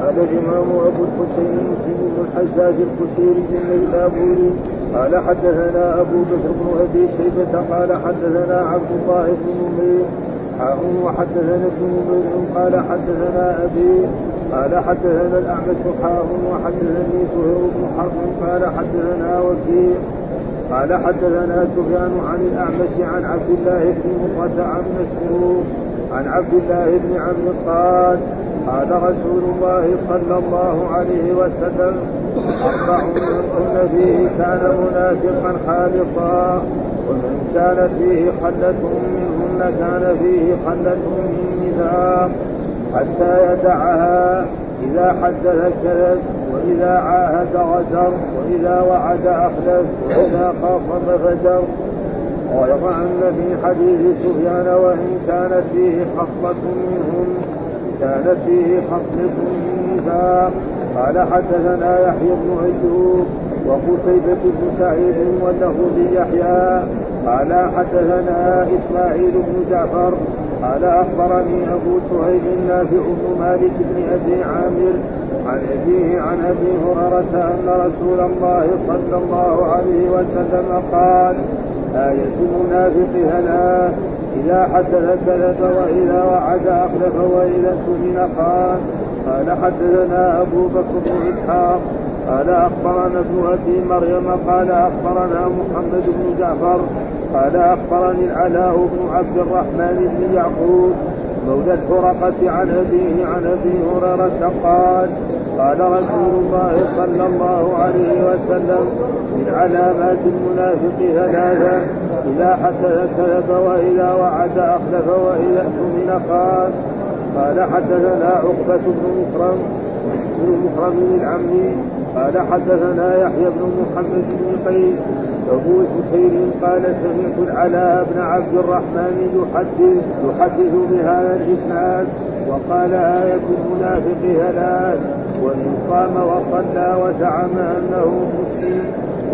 قال الإمام أبو الحسين مسلم بن الحجاج القشيري النيسابوري قال حدثنا أبو بكر بن أبي شيبة قال حدثنا عبد الله بن نمير وحدثنا ابن نمير قال حدثنا أبي قال حدثنا الأعمش حاء وحدثني زهير بن حرب قال حدثنا وكيع قال حدثنا سفيان عن الأعمش عن عبد الله بن مرة عن مشهور عن عبد الله بن عمرو قال قال رسول الله صلى الله عليه وسلم أربع من كن فيه كان منافقا خالصا ومن كان فيه خلة منهن كان فيه خلة من نفاق حتى يدعها إذا حدث كذب وإذا عاهد غدر وإذا وعد أخلف وإذا خاصم فجر ويضعن في حديث سفيان وإن كانت فيه خصلة منهم كانت فيه خصلة من نفاق قال حدثنا يحيى بن أيوب وقتيبة بن سعيد وله يحيى. قال حدثنا إسماعيل بن جعفر. قال أخبرني أبو سهيل نافع بن مالك بن أبي عامر عن أبيه عن أبي هريرة أن رسول الله صلى الله عليه وسلم قال آية المنافق هلا إذا حدث كذب وإذا وعد أخلف وإذا اؤتمن خان قال حدثنا أبو بكر بن إسحاق قال أخبرنا ابن أبي مريم قال أخبرنا محمد بن جعفر قال أخبرني العلاء بن عبد الرحمن بن يعقوب مولى الحرقة عن أبيه عن أبي هريرة قال قال رسول الله صلى الله عليه وسلم من علامات المنافق ثلاثة إذا حدث كذب وإذا وعد أخلف وإذا اؤتمن خان قال حدثنا عقبة بن مكرم بن مكرم العمي قال حدثنا يحيى بن محمد بن قيس أبو سكير قال سمعت العلاء بن عبد الرحمن يحدث يحدث بهذا الإسناد وقال آية المنافق ثلاث وإن صام وصلى وزعم أنه مسلم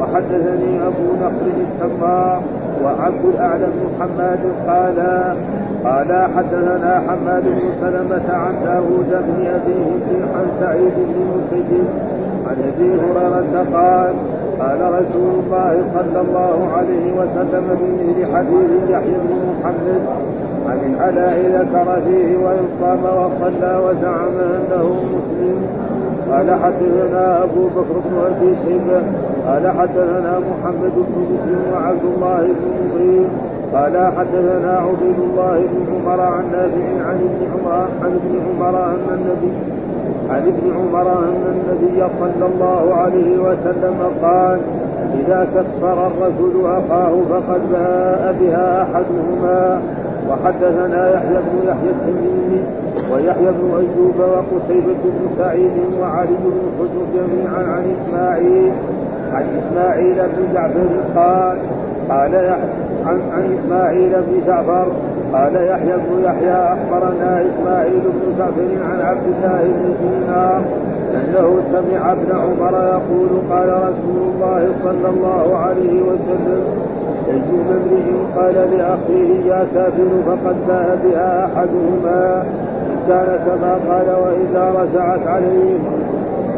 وحدثني أبو نصر السماء وعبد الأعلى بن حماد قال قال حدثنا حماد بن سلمة عن داوود بن أبي عن سعيد بن مسيب عن أبي هريرة قال قال رسول الله صلى الله عليه وسلم بمثل حديث يحيى بن محمد عن العلاء ذكر فيه وإن صام وصلى وزعم أنه مسلم. قال حدثنا أبو بكر بن أبي شيبة قال حدثنا محمد بن مسلم وعبد الله بن مغير قال حدثنا عبيد الله بن عمر عن نافع عن ابن عمر عن ابن عمر أن النبي عن ابن عمر أن النبي صلى الله عليه وسلم قال إذا كسر الرجل أخاه فقد باء بها أحدهما. وحدثنا يحيى بن يحيى التميمي ويحيى بن أيوب وقتيبة بن سعيد وعلي بن حجر جميعا عن إسماعيل عن إسماعيل بن جعفر قال قال عن, عن إسماعيل بن جعفر قال يحيى بن يحيى أخبرنا إسماعيل بن جعفر عن عبد الله بن دينار أنه سمع ابن عمر يقول قال رسول الله صلى الله عليه وسلم ايما امرئ قال لأخيه يا كافر فقد باء بها أحدهما؟ ان كان كما قال وإذا رجعت عليه.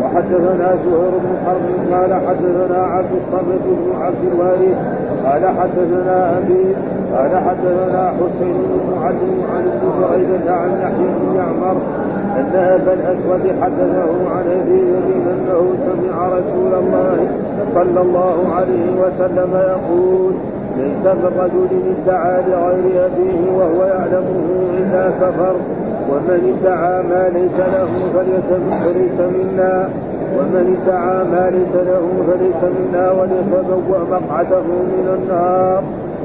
وحدثنا زهير بن حرب قال حدثنا عبد الصمد بن عبد الوارث قال حدثنا أبي قال حدثنا حسين بن علي عن ابن بريدة عن يحيى بن يعمر أن أبا الأسود حدثه عن أبي يمين أنه سمع رسول الله صلى الله عليه وسلم يقول ليس بالرجل ادعى لغير أبيه وهو يعلمه إلا كفر. ومن ادعى ما ليس له فليس منا. ومن ادعى ما ليس له فليس منا وليتبوأ مقعده من النار.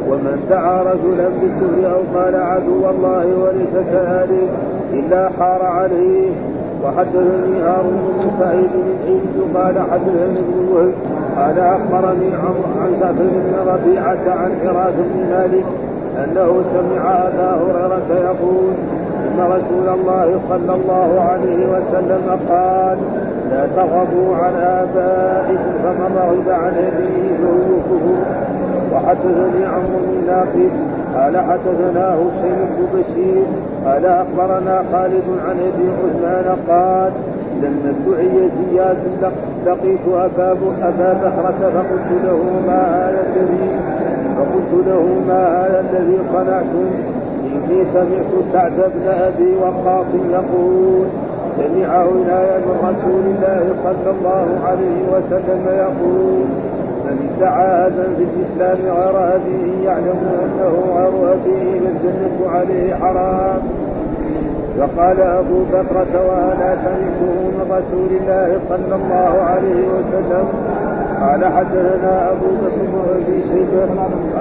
ومن دعا رجلا بالكفر أو قال عدو الله وليس كذلك إلا حار عليه. وحدثني هارون بن سعيد بن عيد قال حدثني ابن وهب قال أخبرني عمرو عن سفر بن ربيعة عن حراث بن مالك أنه سمع أبا هريرة يقول أن رسول الله صلى الله عليه وسلم قال لا تغضوا عن آبائكم فمن رغب عن ابيه فهو كفر وحدثني عمرو بن ناقد قال حدثنا حسين بن بشير قال أخبرنا خالد عن أبي عثمان قال لما ادعي زياد لقيت أبا أبا بكرة فقلت له ما هذا الذي فقلت له ما هذا الذي صنعتم إني سمعت سعد بن أبي وقاص يقول سمعه عناية من رسول الله صلى الله عليه وسلم يقول من ادعى هذا في الإسلام غير أبيه يعلم أنه غير أبيه فالجنة عليه حرام. وقال أبو بكرة وأنا سمعته من رسول الله صلى الله عليه وسلم؟ قال حدثنا أبو بكر بن أبي شيبة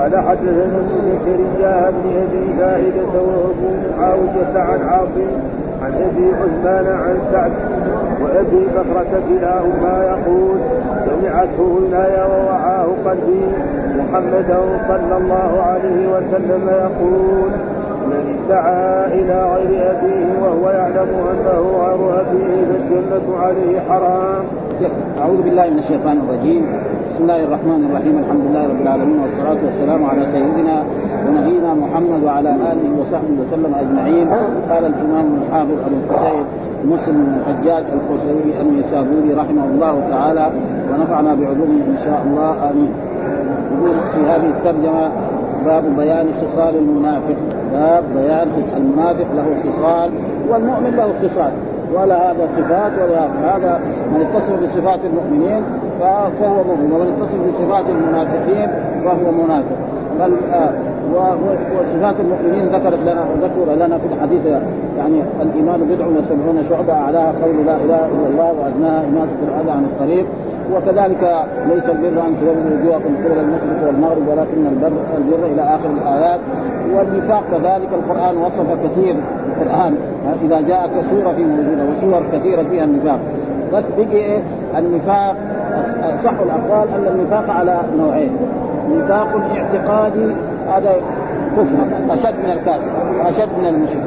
قال حدثنا زكريا بن أبي فائدة وأبو معاوية عن عاصم عن أبي عثمان عن سعد وأبي بكرة كلاهما يقول سمعته عناية ووعاه قلبي محمدا صلى الله عليه وسلم يقول من ادعى إلى غير أبيه وهو يعلم أنه غير أبيه فالجنه عليه حرام. أعوذ بالله من الشيطان الرجيم. بسم الله الرحمن الرحيم. الحمد لله رب العالمين والصلاة والسلام على سيدنا ونبينا محمد وعلى آله وصحبه وسلم أجمعين. قال الإمام الحافظ أبو الحسين مسلم بن الحجاج القشيري النسابوري رحمه الله تعالى. ونفعنا بعلومه إن شاء الله. آمين. يقول في هذه الترجمة باب بيان خصال المنافق. باب بيان المنافق له خصال والمؤمن له خصال. ولا هذا صفات ولا هذا من اتصف بصفات المؤمنين فهو مؤمن ومن اتصف بصفات المنافقين فهو منافق. بل آه وصفات المؤمنين ذكرت لنا ذكر لنا في الحديث يعني الإيمان بضع وسبعون شعبة أعلاها قول لا إله إلا الله وأدناها اماته الاذى عن الطريق. وكذلك ليس البر أن تولوا وجوهكم قبل المشرق والمغرب ولكن البر البر إلى آخر الآيات. والنفاق كذلك القرآن وصف كثير القرآن. إذا جاءك سورة في موجودة وسور كثيرة فيها النفاق. بس بقي إيه؟ النفاق صح الأقوال أن النفاق على نوعين. نفاق اعتقادي هذا كفر أشد من الكافر واشد من المشرك.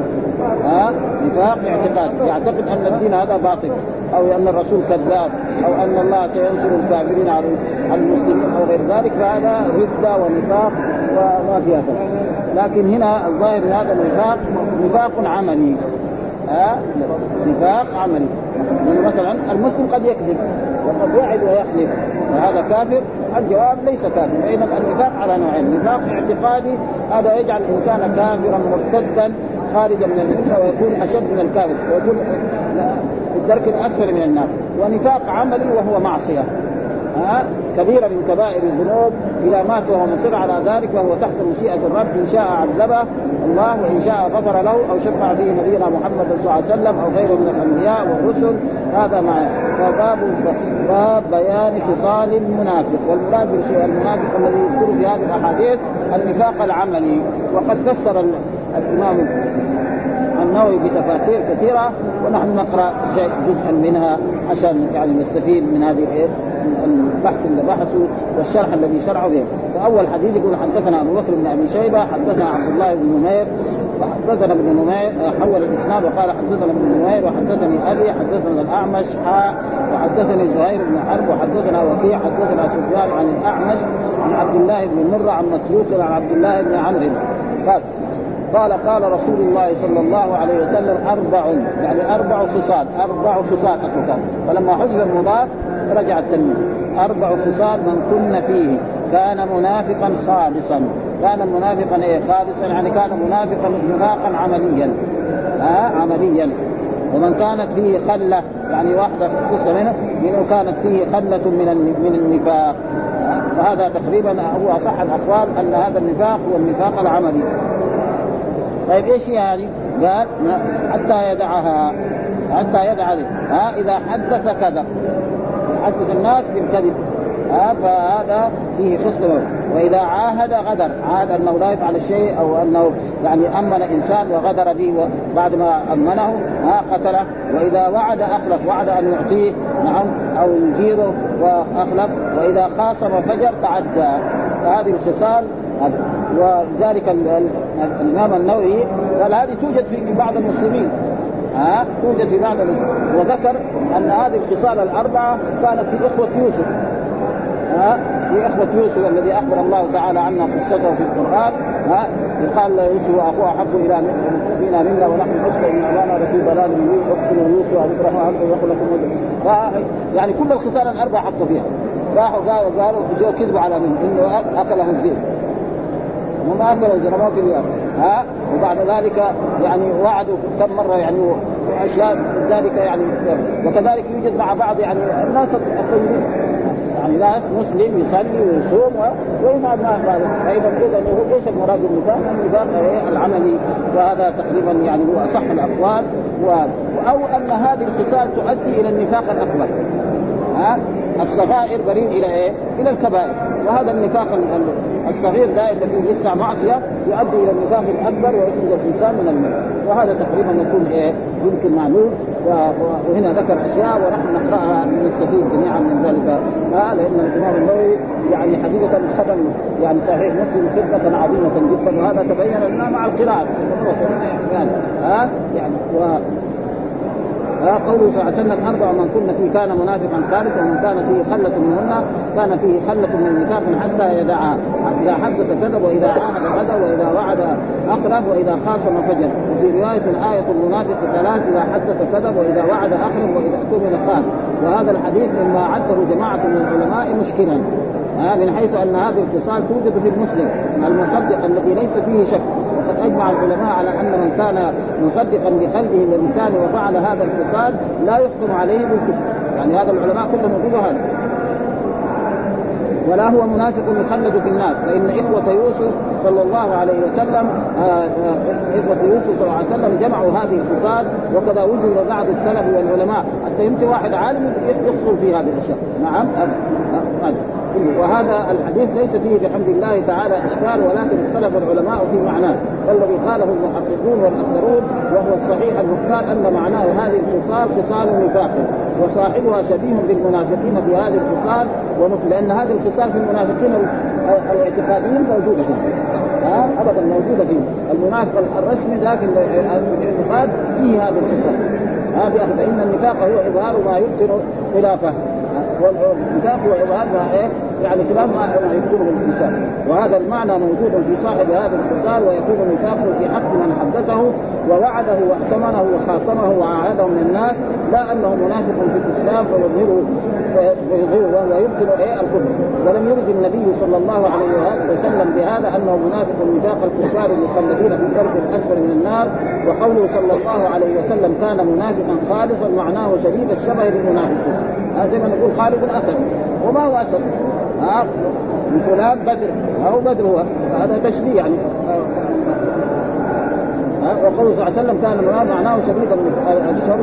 ها؟ نفاق اعتقادي. يعتقد أن الدين هذا باطل أو أن الرسول كذاب أو أن الله سينصر الكافرين على المسلمين أو غير ذلك فهذا ردة ونفاق وما فيها لكن هنا الظاهر هذا النفاق نفاق عملي. ها؟ نفاق عملي. يعني مثلا المسلم قد يكذب وقد يعد ويخلف وهذا كافر. الجواب ليس كافر فاذا النفاق على نوعين. نفاق اعتقادي هذا يجعل الإنسان كافرا مرتدا خارجا من المله ويكون أشد من الكافر ويكون في الدرك الأسفل من النار. ونفاق عملي وهو معصية. كبيرة من كبائر الذنوب. إذا مات وهو مصر على ذلك وهو تحت مشيئة الرب إن شاء عذبه الله وان شاء غفر له أو شفع به نبينا محمد صلى الله عليه وسلم أو غيره من الأنبياء والرسل. هذا مع فباب باب بيان خصال المنافق. والمراد بالمنافق الذي يذكر في هذه الأحاديث النفاق العملي. وقد فسر الإمام النووي بتفاسير كثيرة ونحن نقرأ جزءا منها عشان يعني نستفيد من هذه البحث اللي بحثوا والشرح الذي شرحوا به فأول حديث يقول حدثنا أبو بكر بن أبي شيبة حدثنا عبد الله بن نمير وحدثنا ابن نمير حول الإسناد وقال حدثنا ابن نمير وحدثني أبي حدثنا الأعمش حاء وحدثني زهير بن حرب وحدثنا وكيع حدثنا سفيان عن الأعمش عن عبد الله بن مرة عن مسروق عن عبد الله بن عمرو. قال قال رسول الله صلى الله عليه وسلم أربع يعني أربع خصال أربع خصال أصلا فلما حذف المضاف رجع التنوين. أربع خصال من كن فيه. كان منافقا خالصا. كان منافقا إيه؟ خالصا يعني كان منافقا نفاقا عمليا. ها؟ آه عمليا. ومن كانت فيه خلة يعني واحدة خصلة منه منه كانت فيه خلة من من النفاق. فهذا تقريبا هو أصح الأقوال أن هذا النفاق هو النفاق العملي. طيب إيش هذه؟ قال حتى يدعها حتى يدع ها؟ إذا حدث كذا. يحدث الناس بالكذب ها فهذا فيه خصله وإذا عاهد غدر. عاهد أنه لا يفعل الشيء أو أنه يعني أمن إنسان وغدر به بعد ما أمنه ها قتله. وإذا وعد أخلف. وعد أن يعطيه نعم أو يجيره وأخلف. وإذا خاصم فجر تعدى. فهذه الخصال. وذلك الإمام النووي. قال هذه توجد في بعض المسلمين. ها؟ توجد في بعض وذكر أن هذه الخصال الأربعة كانت في إخوة يوسف. ها؟ في إخوة يوسف الذي أخبر الله تعالى عنها قصته في القرآن. ها؟ يقال يوسف وأخوه أحب إلى فينا منا ونحن نشكر من ابانا لفي ضلال مبين اقتلوا يوسف وابراهيم وعبد يقول لكم يعني كل الخسارة الأربعة حطوا فيها. راحوا قالوا قالوا جو كذبوا على من إنه اكله الذئب هم اكلوا في اليوم ها؟ وبعد ذلك يعني وعدوا كم مرة يعني أشياء ذلك يعني وكذلك يوجد مع بعض يعني الناس الطيبين. يعني ناس مسلم يصلي ويصوم ويفعل ما هذا فإذا المفروض إنه إيش المراد بالنفاق؟ النفاق العملي وهذا تقريبا يعني هو أصح الأقوال و... أو أن هذه الخصال تؤدي إلى النفاق الأكبر. ها؟ الصغائر بريء إلى إيه؟ إلى الكبائر. وهذا النفاق الصغير دائما الذي لسه معصية يؤدي إلى النفاق الأكبر ويخرج الإنسان من الملة وهذا تقريبا يكون إيه؟ يمكن معلوم وهنا ذكر أشياء ونحن نقرأها نستفيد جميعا من ذلك. آه لأن الإمام النووي يعني حقيقة ختم يعني صحيح مسلم خدمة عظيمة جدا. وهذا تبين لنا مع القراءة. يعني ها يعني و قوله صلى الله عليه وسلم أربع من كن فيه كان منافقا خالصا ومن كان فيه خلة منهن كان فيه خلة من النفاق حتى يدعها إذا حدث كذب وإذا عاهد غدر وإذا وعد أخرب وإذا خاصم فجر. وفي رواية إيه المنافق ثلاث إذا حدث كذب وإذا وعد أخرب وإذا اؤتمن خان. وهذا الحديث مما عده جماعة من العلماء مشكلا. من حيث أن هذه الخصال توجد في المسلم المصدق الذي ليس فيه شك. وقد أجمع العلماء على أن من كان مصدقا بقلبه ولسانه وفعل هذا الخصال لا يحكم عليه بالكفر. يعني هذا العلماء كلهم يقولوا هذا. ولا هو منافق يخلد في الناس. فإن إخوة يوسف صلى الله عليه وسلم آه، آه، إخوة يوسف صلى الله عليه وسلم جمعوا هذه الخصال وكذا وجد بعض السلف والعلماء. حتى يمكن واحد عالم يقصر في هذه الأشياء. نعم أه. وهذا الحديث ليس فيه بحمد الله تعالى إشكال ولكن اختلف العلماء في معناه. والذي قاله المحققون والاكثرون وهو الصحيح المختار أن معناه هذه الخصال خصال نفاق وصاحبها شبيه بالمنافقين في هذه الخصال لأن هذه الخصال في المنافقين الاعتقاديين موجودة ها؟ ابدا موجودة فيه المنافق الرسمي لكن الاعتقاد فيه هذه الخصال. ها؟ فان النفاق هو إظهار ما يمكن خلافه. اظهار ما إيه؟ يعني خلاف ما يكتبه الانسان وهذا المعنى موجود في صاحب هذا الخصال ويكون نفاقه في حق من حدثه ووعده وأتمنه وخاصمه وعاهده من الناس لا أنه منافق في الإسلام فيظهره فيظهره وهو يبطل إيه؟ الكفر. ولم يرد النبي صلى الله عليه وسلم بهذا أنه منافق نفاق الكفار المخلدين في الدرك الأسفل من النار وقوله صلى الله عليه وسلم كان منافقا خالصا معناه شديد الشبه بالمنافقين. هذا ما نقول خالد أسد. وما هو أسد؟ ها؟ فلان بدر. أو بدر هو؟ هذا تشبيه يعني. وقوله صلى الله عليه وسلم كان معناه شديدا الشر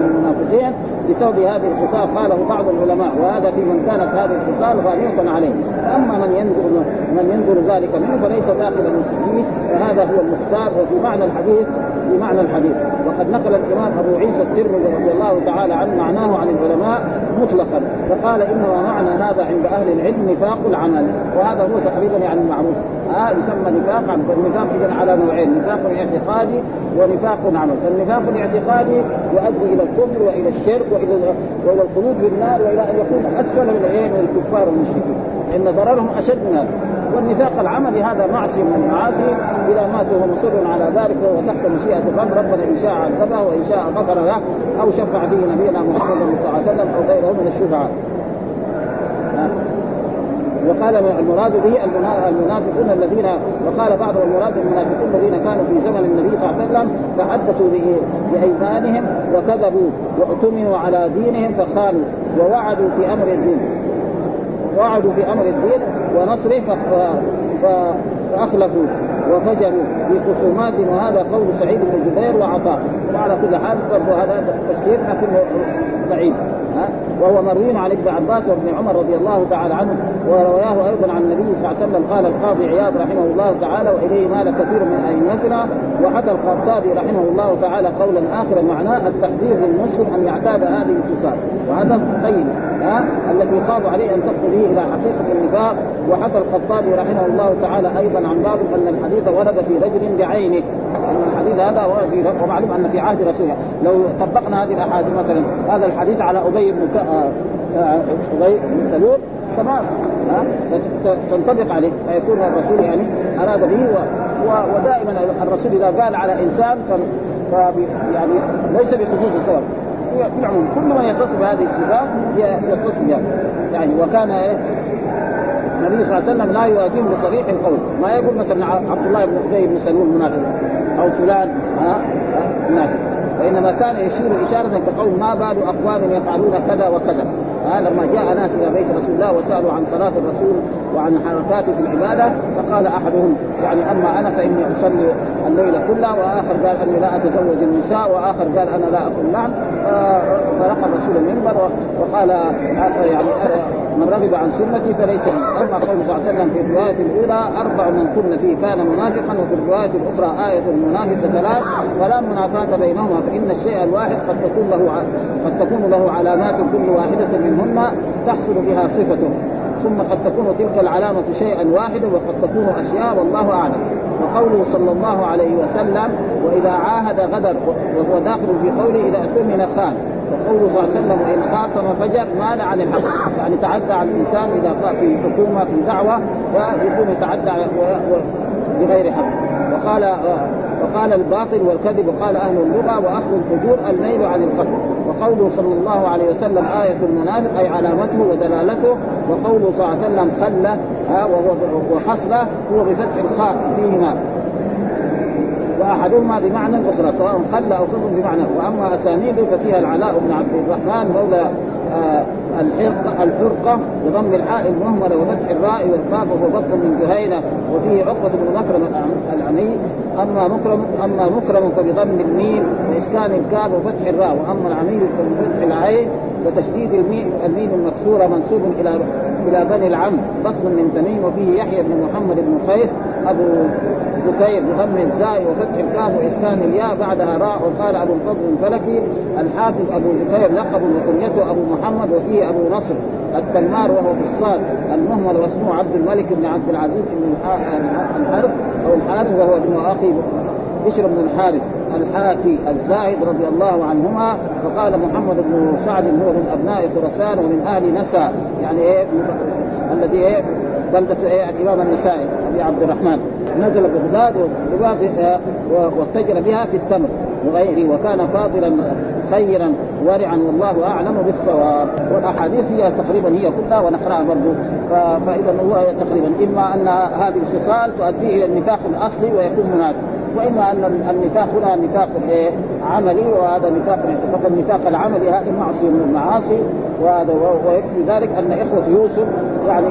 بالمنافقين بسبب هذه الخصال قاله بعض العلماء. وهذا في من كانت هذه الخصال غالبة عليه. أما من ينظر من ينظر ذلك منه فليس داخلا فيه فهذا هو المختار وفي معنى الحديث في معنى الحديث. وقد نقل الإمام أبو عيسى الترمذي رضي الله تعالى عنه معناه عن العلماء مطلقا. فقال إنما معنى هذا عند أهل العلم نفاق العمل. وهذا هو تقريبا يعني المعروف. آه يسمى نفاق النفاق اذا على نوعين. نفاق اعتقادي ونفاق عمل فالنفاق الاعتقادي يؤدي إلى الكفر وإلى الشرك وإلى وإلى الخلود في النار وإلى أن يكون أسفل من الكفار والمشركين إن ضررهم أشد من هذا. والنفاق العملي هذا معصية من المعاصي. إذا مات وهو مصر على ذلك وهو تحت مشيئة الرب ربنا إن شاء عذبه وإن شاء غفر له أو شفع به نبينا محمد صلى الله عليه وسلم أو غيره من الشفعاء. وقال المراد به المنافقون الذين وقال بعض المراد المنافقون الذين كانوا في زمن النبي صلى الله عليه وسلم تحدثوا بأيمانهم وكذبوا واؤتمنوا على دينهم فخانوا ووعدوا في أمر الدين وعدوا في أمر الدين ونصره فأخلفوا وفجروا في خصومات وهذا قول سعيد بن جبير وعطاء. وعلى كل حال هذا تفسير لكنه بعيد ها؟ وهو مروي عن ابن عباس وابن عمر رضي الله تعالى عنه ورواه أيضا عن النبي صلى الله عليه وسلم قال القاضي عياض رحمه الله تعالى وإليه مال كثير من أئمتنا وحكى الخطابي رحمه الله تعالى قولا اخر معناه التحذير للمسلم أن يعتاد هذه الخصال وهذا بين ها؟ التي خاض عليه أن تفضل به إلى حقيقة النفاق. وحكى الخطابي رحمه الله تعالى أيضا عن باب أن الحديث ورد في رجل بعينه. الحديث هذا ومعلوم أن في عهد رسول لو طبقنا هذه الأحاديث مثلا هذا الحديث على أبي بن آه، أبي بن سلول تمام. تنطبق عليه فيكون الرسول يعني أراد به و... و... ودائما الرسول إذا قال على إنسان ف... ف... يعني ليس بخصوص السبب بالعموم كل من يتصف بهذه الصفات يتصف بها. يعني وكان إيه؟ النبي صلى الله عليه وسلم لا يواجههم بصريح القول. ما يقول مثلا عبد الله بن أبي بن سلول منافق. أو فلان ها؟ منافق وإنما كان يشير إشارة كقول ما بال أقوام يفعلون كذا وكذا. ها لما جاء ناس إلى بيت رسول الله وسألوا عن صلاة الرسول وعن حركاته في العبادة فقال أحدهم يعني أما أنا فإني أصلي الليل كله وآخر قال أني لا أتزوج النساء وآخر قال أنا لا اكل لعن فرقى الرسول المنبر وقال يعني من رغب عن سنتي فليس أما قول صلى الله عليه وسلم في الرواية الأولى أربع من كن فيه كان منافقا وفي الرواية الأخرى آية المنافق ثلاث فلا منافاة بينهما فإن الشيء الواحد قد تكون له قد تكون له علامات كل واحدة منهن تحصل بها صفته. ثم قد تكون تلك العلامة شيئا واحدا وقد تكون أشياء والله أعلم. وقوله صلى الله عليه وسلم وإذا عاهد غدر وهو داخل في قوله إذا أثمن خان وقوله صلى الله عليه وسلم وإن خاصم فجر مال عن الحق يعني تعدى على الإنسان إذا في حكومة في دعوة ويكون يتعدى بغير حق. وقال وقال الباطل والكذب وقال أهل اللغة وأخذ الفجور الميل عن القصد وقوله صلى الله عليه وسلم آية المنافق أي علامته ودلالته وقوله صلى الله عليه وسلم خلة وخصلة هو بفتح الخاء فيهما. وأحدهما بمعنى الاخرى سواء خل أو خصم بمعنى. وأما أسانيده ففيها العلاء بن عبد الرحمن مولى آه الحرقة الحرقة بضم الحاء المهملة وفتح الراء والكاف وهو بطن من جهينة وفيه عقبة بن مكرم العمي. أما مكرم أما مكرم فبضم الميم وإسكان الكاف وفتح الراء. وأما العمي فبفتح العين وتشديد الميم, الميم المكسورة منسوب إلى إلى بني العم. بطن من تميم وفيه يحيى بن محمد بن قيس أبو ذكير بضم الزاء وفتح الكاف وإسكان الياء بعدها راء وقال أبو الفضل الفلكي الحافظ أبو ذكير لقب وكنيته أبو محمد وفيه أبو نصر التنمار وهو بالصاد المهمل واسمه عبد الملك بن عبد العزيز بن الحرب أو الحارث وهو ابن أخي بشر بن الحارث الحافي الزاهد رضي الله عنهما وقال محمد بن سعد هو من أبناء خراسان ومن أهل نسا. يعني إيه؟ الذي إيه؟ بلدة إيه؟ الإمام النسائي أبي عبد الرحمن. نزل بغداد واتجر بها في التمر وغيره وكان فاضلا خيرا ورعا والله أعلم بالصواب. والأحاديث هي تقريبا هي كلها ونقرأها برضه فاذا هو تقريبا. إما أن هذه الخصال تؤدي إلى النفاق الأصلي ويكون منافق وإما أن النفاق هنا نفاق إيه؟ عملي وهذا نفاق فقد النفاق العملي هذه معصية من المعاصي. وهذا ويكفي ذلك أن إخوة يوسف يعني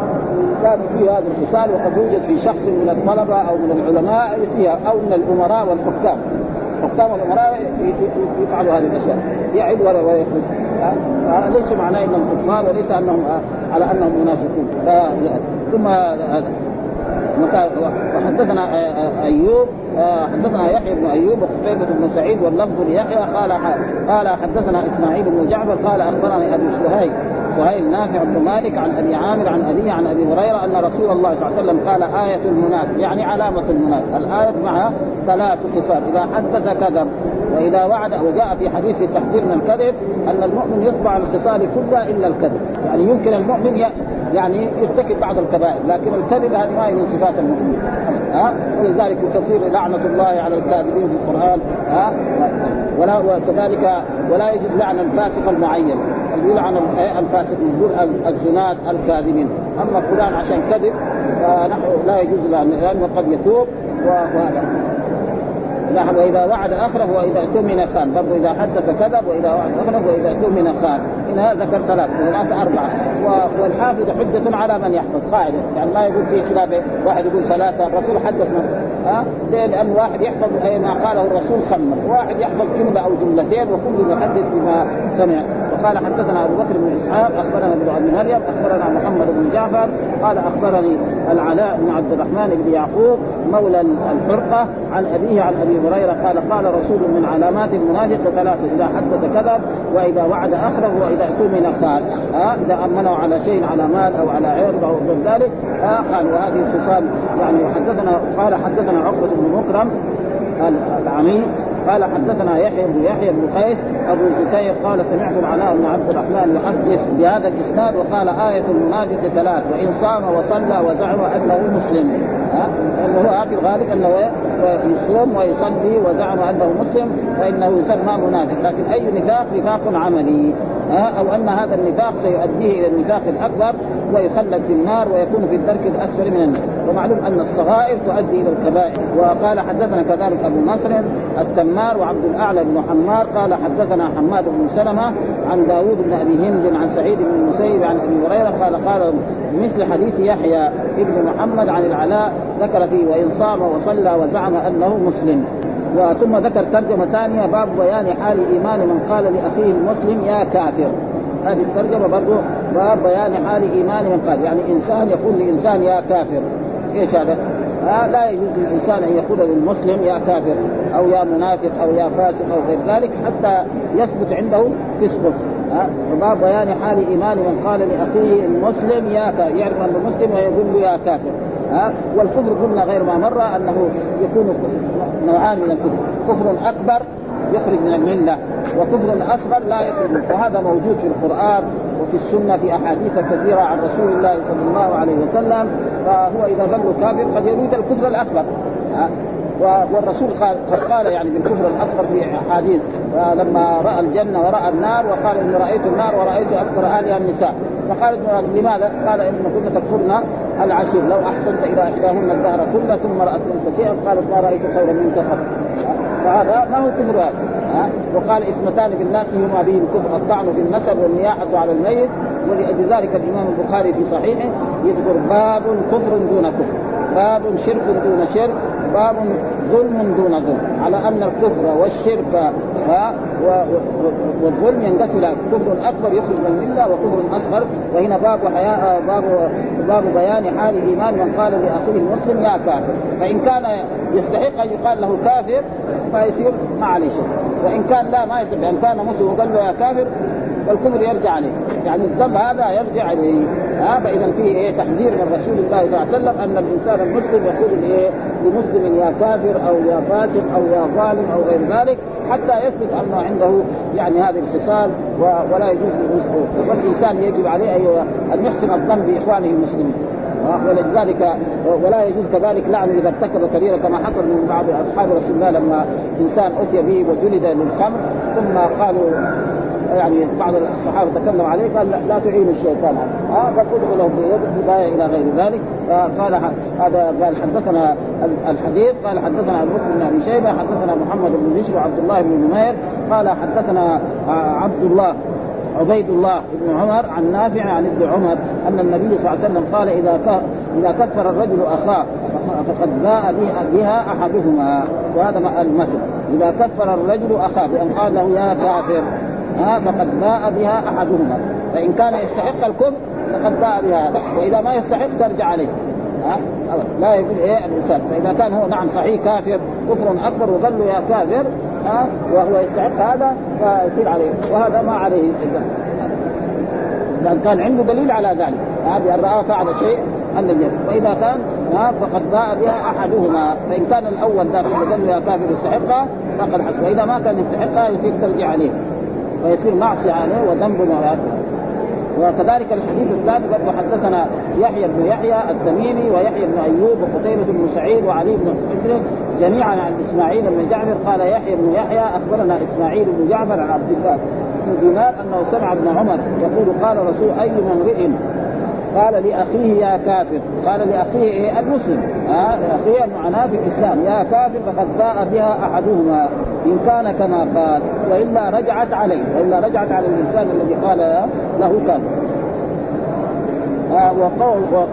كانوا في هذه الخصال وقد يوجد في شخص من الطلبة أو من العلماء فيها أو من الأمراء والحكام. حكام والامراء يفعلوا هذه الأشياء. يعد ولا ويخرج ليس معناه إنهم كفار وليس أنهم على أنهم منافقون. ثم وحدثنا أيوب حدثنا يحيى بن أيوب وقتيبة بن سعيد واللفظ ليحيى قال قال حدثنا إسماعيل بن جعفر قال أخبرني أبي سهيل سهيل نافع بن مالك عن أبي عامر عن ابي عن أبي هريرة أن رسول الله صلى الله عليه وسلم قال آية المنافق يعني علامة المنافق، الآية معها ثلاث خصال، إذا حدث كذب وإذا وعد وجاء في حديث التحذير من الكذب أن المؤمن يطبع الخصال كلها إلا الكذب، يعني يمكن المؤمن يعني يرتكب بعض الكبائر، لكن الكذب هذه ما هي من صفات المؤمن. ها؟ ولذلك كثير لعنة الله على الكاذبين في القرآن ها؟ ولا وكذلك ولا يجب لعن الفاسق المعين. اللي يلعن الفاسق يقول الزناد الكاذبين. أما فلان عشان كذب فنحن لا يجوز لأنه قد يتوب وهذا. وإذا وعد اخرف وإذا اؤتمن خان. برضه إذا حدث كذب وإذا وعد اخرف وإذا اؤتمن خان. هنا ذكر ثلاث اذا أربعة. والحافظ حجة على من يحفظ قاعدة. يعني ما يقول في خلاف واحد يقول ثلاثة الرسول حدث من ها؟ لأن واحد يحفظ ما قاله الرسول خمر. واحد يحفظ جملة أو جملتين وكل يحدث بما سمع. وقال حدثنا أبو بكر بن إسحاق أخبرنا ابن أبي مريم أخبرنا محمد بن جعفر قال أخبرني العلاء بن عبد الرحمن بن يعقوب مولى الحرقه عن أبيه عن أبي هريرة قال قال رسول من علامات المنافق ثلاث إذا حدث كذب وإذا وعد اخرج وإذا اؤتمن خان ها إذا أمنه على شيء على مال أو على عرض أو غير ذلك خان وهذه اتصال. يعني حدثنا قال حدثنا عقبة بن مكرم العمي قال حدثنا يحيى بن يحيى بن قيس أبو زكير قال سمعت العلاء بن عبد الرحمن يحدث بهذا الإسناد وقال آية المنافق ثلاث وإن صام وصلى وزعم أنه مسلم. ها لأنه هو في الغالب أنه يصوم ويصلي وزعم أنه مسلم فإنه يسمى منافق. لكن أي نفاق نفاق عملي. أو أن هذا النفاق سيؤديه إلى النفاق الأكبر ويخلد في النار ويكون في الدرك الأسفل من النار. ومعلوم أن الصغائر تؤدي إلى الكبائر. وقال حدثنا كذلك أبو نصر التمار وعبد الأعلى بن حمار قال حدثنا حماد بن سلمة عن داوود بن أبي هند عن سعيد بن المسيب عن أبي هريرة قال قال مثل حديث يحيى ابن محمد عن العلاء ذكر فيه وإن صام وصلى وزعم أنه مسلم. وثم ذكر ترجمة ثانية باب بيان حال إيمان من قال لأخيه المسلم يا كافر. هذه الترجمة برضو باب بيان حال إيمان من قال يعني إنسان يقول لإنسان يا كافر. إيش هذا؟ آه لا يجوز للإنسان أن يقول للمسلم يا كافر أو يا منافق أو يا فاسق أو غير ذلك حتى يثبت عنده فسقه. ها باب بيان حال ايمان من قال لأخيه المسلم يا كافر. يعرف انه مسلم ويقول له يا كافر. ها؟ والكفر قلنا غير ما مر أنه يكون نوعان من الكفر. كفر أكبر يخرج من الملة وكفر أصغر لا يخرج منه. وهذا موجود في القرآن وفي السنة في أحاديث كثيرة عن رسول الله صلى الله عليه وسلم. فهو إذا ظل كافر قد يريد الكفر الأكبر. والرسول قد قال يعني بالكفر الأصغر في أحاديث لما رأى الجنة ورأى النار وقال إني رأيت النار ورأيت أكثر اهلها النساء. فقال لماذا؟ قال إن كنا تكفرن العشير لو أحسنت إلى إحداهن الدهر كله ثم رات منك شيئا قالت ما رأيت خيرا منك قط. فهذا ما هو كفر هذا وقال اسمتان في الناس هما به الكفر الطعن في النسب والنياحة على الميت ولأجل ذلك الإمام البخاري في صحيحه يذكر باب كفر دون كفر باب شرك دون شرك باب ظلم دون ظلم. على أن الكفر والشرك والظلم ينقسم إلى كفر أكبر يخرج من الملة وكفر أصغر. وهنا باب حياء باب باب بيان حال ايمان من قال لأخيه المسلم يا كافر. فإن كان يستحق أن يقال له كافر فيصير ما عليه شيء. وإن كان لا ما يستحق إن كان مسلم وقال له يا كافر فالكفر يرجع عليه. يعني الذنب هذا يرجع اليه ها فإذا فيه إيه تحذير من رسول الله صلى الله عليه وسلم أن الإنسان المسلم يقول إيه لمسلم يا كافر أو يا فاسق أو يا ظالم أو غير ذلك حتى يثبت انه عنده يعني هذه الخصال ولا يجوز والإنسان يجب عليه أن يحسن الظن بإخوانه المسلمين. ولذلك ولا يجوز كذلك لعن إذا ارتكب كبيرة كما حصل من بعض أصحاب رسول الله لما إنسان أتي به وجلد للخمر ثم قالوا يعني بعض الصحابة تكلم عليه قال لا, لا تعين الشيطان. ها فقلت له هدايه إلى غير ذلك. فقال هذا قال حدثنا الحديث قال حدثنا أبو بكر بن أبي شيبة حدثنا محمد بن بشر وعبد الله بن نمير قال حدثنا عبد الله عبيد الله بن عمر عن نافع عن ابن عمر أن النبي صلى الله عليه وسلم قال إذا إذا كفر الرجل أخاه فقد باء بها أحدهما. وهذا المثل. إذا كفر الرجل أخاه بأن قال له يا كافر. ها فقد باء بها أحدهما. فإن كان يستحق الكفر فقد باء بها وإذا ما يستحق ترجع عليه. ها؟ لا يقول إيه الإنسان. فإذا كان هو نعم صحيح كافر كفر أكبر وقال له يا كافر ها وهو يستحق هذا فيصير عليه. وهذا ما عليه. لأن كان عنده دليل على ذلك. هذه ان راى فعل شيء عن الجنة فإذا كان فقد باء بها أحدهما. فإن كان الأول ذاك قال له يا كافر يستحقها فقد حسب واذا ما كان يستحقها يصير ترجع عليه. ويصير معصية عليه وذنب وكذلك الحديث الثاني برضه حدثنا يحيى بن يحيى التميمي ويحيى بن أيوب وقتيبة بن سعيد وعلي بن حجر جميعا عن إسماعيل بن جعفر قال يحيى بن يحيى أخبرنا إسماعيل بن جعفر عن عبد الله بن دينار أنه سمع ابن عمر يقول قال رسول أي امرئ قال لأخيه يا كافر. قال لأخيه إيه؟ المسلم. ها أخيه معناه في الإسلام. يا كافر فقد باء بها أحدهما. إن كان كما قال. وإلا رجعت عليه. وإلا رجعت على الإنسان الذي قال له كافر.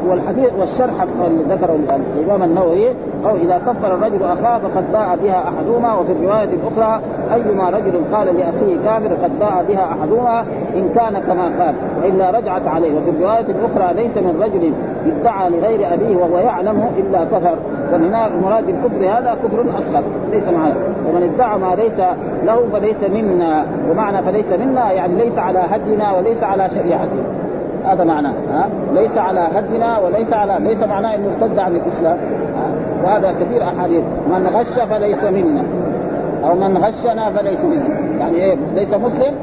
والحديث والشرح ذكره الإمام النووي قول إذا كفر الرجل أخاه فقد باء بها أحدهما وفي الرواية الأخرى أيما رجل قال لأخيه كافر قد باء بها أحدهما إن كان كما قال وإلا رجعت عليه. وفي الرواية الأخرى ليس من رجل ادعى لغير أبيه وهو يعلمه إلا كفر. والمراد بالكفر هذا كفر أصغر ليس معه ومن ادعى ما ليس له فليس منا ومعنى فليس منا يعني ليس على هدينا وليس على شريعتنا هذا معناه ها؟ ليس على هدنا وليس على ليس معناه إنه ارتد عن الإسلام وهذا كثير أحاديث من غش فليس منا أو من غشنا فليس منا يعني إيه؟ ليس مسلم؟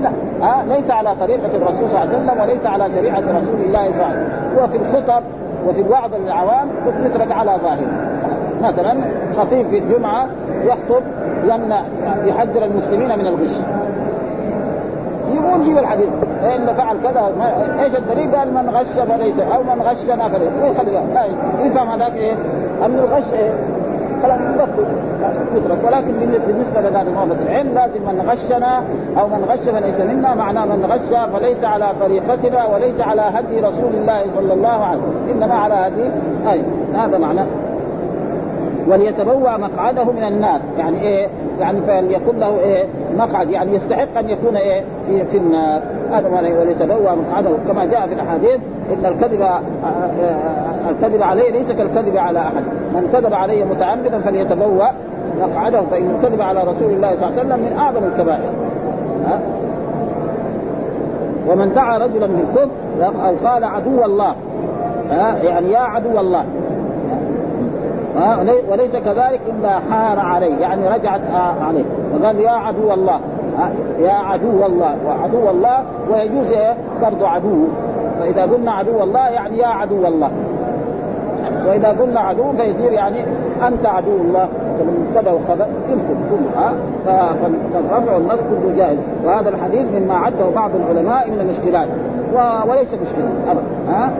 لا ها؟ ليس على طريقة الرسول صلى الله عليه وسلم وليس على شريعة رسول الله صلى الله عليه وسلم. وفي الخطب وفي الوعظ للعوام يترك على ظاهره. مثلا خطيب في الجمعة يخطب يمنع يحذر المسلمين من الغش. يقول جيب الحديث. إن فعل كذا إيش الدليل؟ قال من غش فليس أو من غشنا فليس. ويخلي لا يفهم هذاك إيه؟ أن الغش إيه؟ خلاص يترك ولكن بالنسبة لذلك طلبه العلم لازم من غشنا أو من غش فليس منا. معناه من غش فليس على طريقتنا وليس على هدي رسول الله صلى الله عليه وسلم. إنما على هدي اي هذا معناه وليتبوأ مقعده من النار. يعني إيه؟ يعني فليكن له إيه؟ مقعد. يعني يستحق أن يكون إيه؟ في في النار. هذا وليتبوأ مقعده. كما جاء في الأحاديث إن الكذب آه، آه، الكذب عليه ليس كالكذب على أحد. من كذب علي متعمدا فليتبوأ مقعده. فإن كذب على رسول الله صلى الله عليه وسلم من أعظم الكبائر. ها؟ ومن دعا رجلا بالكفر قال عدو الله. ها؟ يعني يا عدو الله. وليس كذلك إلا حار عليه يعني رجعت عليه. وقال يا عدو الله يا عدو الله. وعدو الله ويجوز إيه؟ برضه عدو. فإذا قلنا عدو الله يعني يا عدو الله. وإذا قلنا عدو فيصير يعني أنت عدو الله. المبتدا والخبر يمكن كله ها؟ فالرفع والنصب كله جائز. وهذا الحديث مما عده بعض العلماء من المشكلات وليس مشكله أبدا ها؟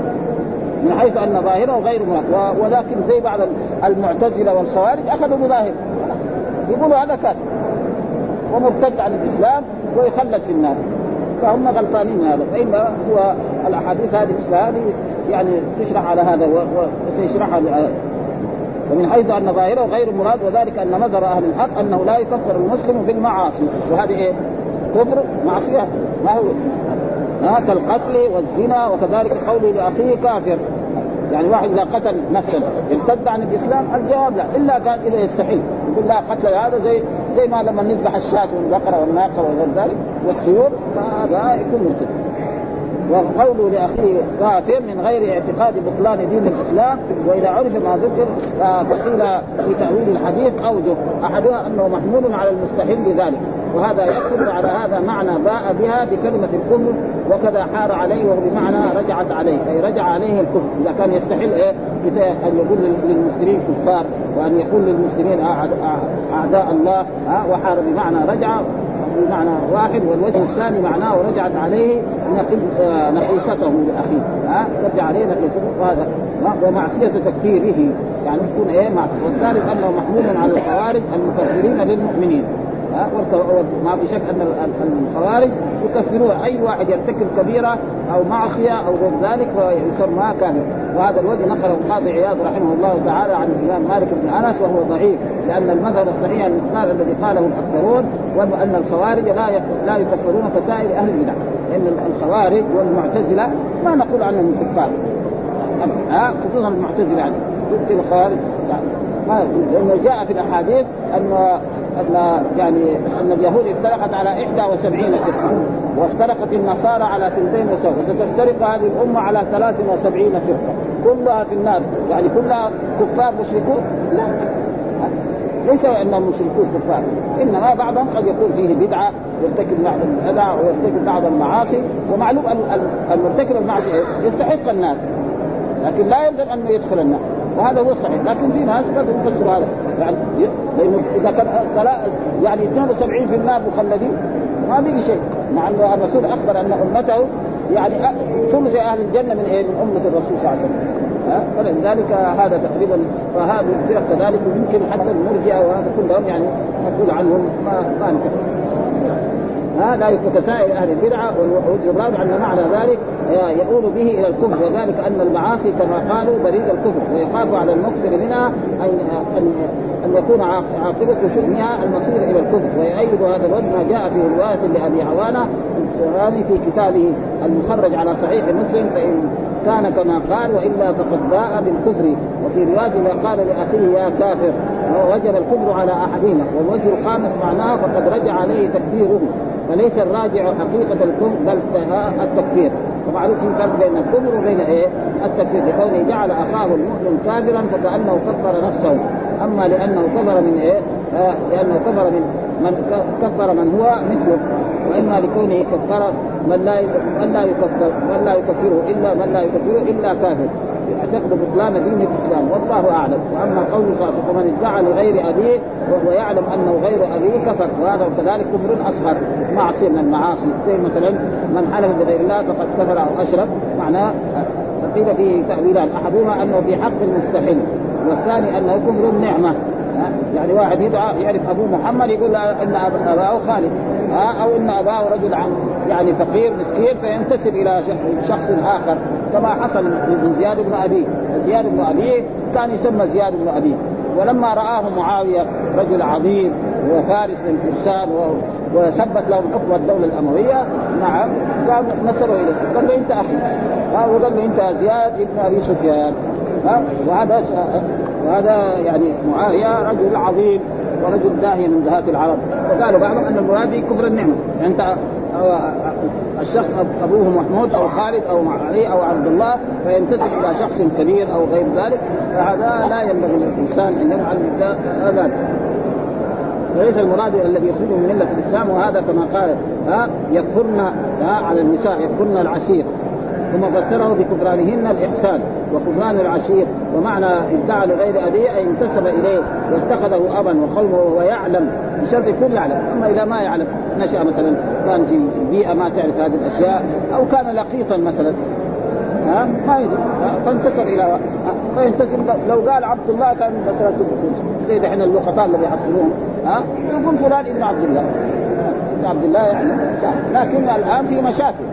من حيث أن ظاهره غير مراد ولكن زي بعض المعتزلة والخوارج أخذوا بظاهر يقولوا هذا كافر ومرتد عن الإسلام ويخلد في النار. فهم غلطانين هذا. فإن هو الأحاديث هذه مثل هذه يعني تشرح على هذا وسيشرحها ومن حيث أن ظاهره غير مراد وذلك أن نظر أهل الحق أنه لا يكفر المسلم بالمعاصي. وهذه إيه؟ كفر معصية. ما هو؟ ها كالقتل والزنا وكذلك قوله لأخيه كافر. يعني واحد إذا قتل نفسا ارتد عن الإسلام الجواب لا إلا كان إذا يستحيل. يقول لا قتل هذا زي زي ما لما نذبح الشاة والبقرة والناقة وغير ذلك والطيور فهذا يكون مرتد وقوله لأخيه كافر من غير اعتقاد بطلان دين الإسلام وإذا عرف ما ذكر فقيل في تأويل الحديث أوجه أحدها أنه محمول على المستحيل لذلك وهذا يكفر على هذا معنى باء بها بكلمة الكفر وكذا حار عليه وهو بمعنى رجعت عليه أي رجع عليه الكفر إذا كان يستحل إيه؟ أن يقول للمسلمين كفار وأن يقول للمسلمين أعداء الله وحار بمعنى رجع بمعنى واحد والوجه الثاني معناه رجعت عليه آه، نقيصته لأخيه. ها؟ رجع عليه نقيصته. وهذا ومعصية تكفيره. يعني يكون إيه؟ معصيه والثالث أنه محمول على الخوارج المكفرين للمؤمنين. ما في شك أن الخوارج يكفرون. أي واحد يرتكب كبيرة أو معصية أو غير ذلك فيسمى كافر وهذا الوجه نقله القاضي عياض رحمه الله تعالى عن الإمام مالك بن أنس وهو ضعيف لأن المذهب الصحيح المختار الذي قاله الأكثرون وان الخوارج لا لا يكفرون كسائر أهل البدع. إن الخوارج والمعتزلة ما نقول عنهم كفار. ها خصوصا المعتزلة يعني. الخوارج. يعني ما لأنه جاء في الأحاديث أن أن يعني أن اليهود افترقت على 71 فرقة وافترقت النصارى على 72 وستفترق هذه الأمة على 73 فرقة. كلها في النار. يعني كلها كفار مشركون؟ لا. ليس إنهم مشركون كفار. إنما بعضهم قد يكون فيه بدعة يرتكب بعض البدع ويرتكب بعض المعاصي ومعلوم المرتكب المعصيه يستحق النار. لكن لا يلزم انه يدخل النار. وهذا هو الصحيح. لكن في ناس قد يفسروا هذا. يعني لأنه إذا كان يعني 72 في النار مخلدين ما بقي شيء. مع ان الرسول أخبر أن أمته يعني ثلث أهل الجنة من إيه؟ من أمة الرسول صلى الله عليه وسلم. فلذلك هذا تقريبا فهذه الفرق كذلك ويمكن حتى المرجئة وهذا كلهم يعني نقول عنهم ما ما هذا كسائر أهل البدعة والوجه الرابع أن معنى ذلك يؤول به إلى الكفر. وذلك أن المعاصي كما قالوا بريد الكفر ويخاف على المكثر منها أن أن أن يكون عاقبة شؤمها المصير إلى الكفر. ويؤيد هذا الوجه ما جاء في رواية لأبي عوانة السهراني في كتابه المخرج على صحيح مسلم فإن كان كما قال وإلا فقد باء بالكفر. وفي رواية ما قال لأخيه يا كافر وجب الكفر على أحدهما والوجه الخامس معناه فقد رجع عليه تكفيره. فليس الراجع حقيقة الكفر بل التكفير ومعروف في فرق بين الكفر وبين إيه؟ التكفير لكونه جعل أخاه المؤمن كافرا فكأنه كفر نفسه أما لأنه كفر من إيه؟ آه لأنه كفر من من كفر من هو مثله وإما لكونه كفر من لا من لا يكفر من لا يكفره الا من لا يكفره إلا كافر يعتقد بطلان دين الإسلام والله أعلم. وأما قول صلى الله عليه وسلم من ادعى لغير أبيه وهو يعلم أنه غير أبيه كفر. وهذا كذلك كفر أصغر معصية من المعاصي. زي مثلا من حلف بغير الله فقد كفر أو أشرك. معناه قيل فيه تأويلان أحدهما أنه في حق المستحيل والثاني أنه كفر النعمة. يعني واحد يدعى يعرف ابوه محمد يقول إن أباه خالد. أو إن أباه رجل عن يعني فقير مسكين فينتسب إلى شخص آخر. كما حصل من زياد بن ابيه زياد بن ابيه كان يسمى زياد بن ابيه ولما رآه معاوية رجل عظيم وفارس من فرسان وثبت لهم حكم الدولة الأموية نعم قال نسبه إليه. قال له أنت أخي. وقال له أنت زياد بن أبي سفيان. وهذا وهذا يعني معاوية رجل عظيم ورجل داهية من دهاة العرب. وقالوا بعضهم أن المراد كفر النعمة. يعني أنت الشخص أبوه محمود أو خالد أو علي أو عبد الله فينتسب إلى شخص كبير أو غير ذلك فهذا لا ينبغي للإنسان أن يفعل ذلك. وليس المراد الذي يخرجه من ملة الإسلام وهذا كما قال ها يكفرن ها على النساء يكفرن العشير. ثم فسره بكفرانهن الإحسان وكفران العشير ومعنى ادعى لغير أبيه أي انتسب إليه واتخذه أبا وقومه وهو يعلم بشرط يكون يعلم. أما إذا ما يعلم نشأ مثلا كان في بيئة ما تعرف هذه الأشياء أو كان لقيطا مثلا. ها؟ ما يدري. فانتسب إلى فينتسب لو قال عبد الله كان مثلا زي دحين اللقطاء اللي يحصلون ها؟ يقول فلان ابن عبد الله. ابن عبد الله يعني لكن الآن في مشاكل.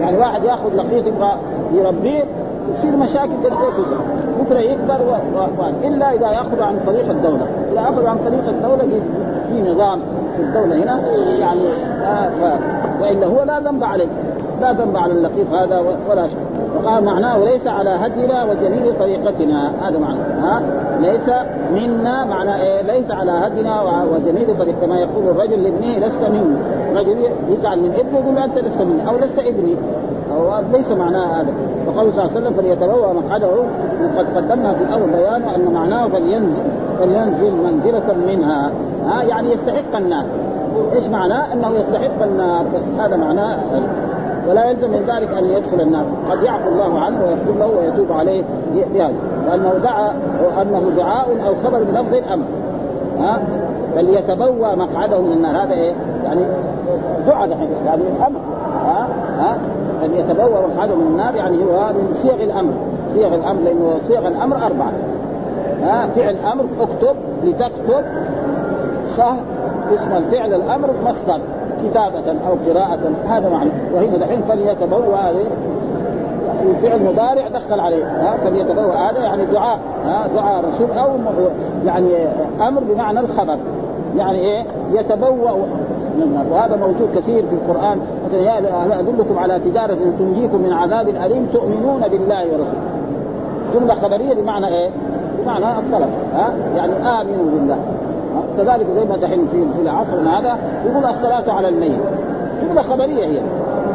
يعني واحد يأخذ لقيط يبغى يربيه تصير مشاكل قد كذا بكرة يكبر. إلا إذا يأخذ عن طريق الدولة، إذا أخذ عن طريق الدولة في نظام في الدولة هنا يعني آه ف... وإلا هو لا ذنب عليه. لا ذنب على اللقيط هذا ولا شيء وقال معناه وليس على هدينا وجميل طريقتنا. هذا معنى. ها؟ ليس منا معنى إيه؟ ليس على هدينا وجميل طريق كما يقول الرجل لابنه لست مني رجل يزعل من ابنه يقول له أنت لست مني أو لست ابني. أو ليس معناه هذا. وقال صلى الله عليه وسلم فليتبوأ مقعده وقد قدمنا في أول بيان أن معناه فلينزل فلينزل منزلة منها. ها يعني يستحق النار إيش معناه؟ إنه يستحق النار بس هذا معناه ولا يلزم من ذلك أن يدخل النار قد يعفو الله عنه ويغفر له ويتوب عليه بهذا وأنه دعا وأنه دعاء أو خبر بلفظ الأمر. ها؟ فليتبوى مقعده من النار. هذا إيه؟ يعني دعاء يعني أمر. ها؟ ها؟ فليتبوى مقعده من النار يعني هو من صيغ الأمر. صيغ الأمر لأنه صيغ الأمر أربعة. ها فعل أمر اكتب لتكتب صح اسم الفعل الأمر مصدر كتابة أو قراءة هذا معنى. وهنا دحين فليتبوأ هذه. يعني فعل مضارع دخل عليه. ها فليتبوأ هذا يعني دعاء. ها دعاء رسول أو يعني أمر بمعنى الخبر. يعني إيه؟ يتبوأ. وهذا موجود كثير في القرآن. مثلا أدلكم على تجارة تنجيكم من عذاب أليم تؤمنون بالله ورسوله. جملة خبرية بمعنى إيه؟ بمعنى الطلب. ها؟ يعني آمنوا بالله. كذلك زي ما دحين في عصرنا هذا يقول الصلاة على الميت. جملة خبرية هي.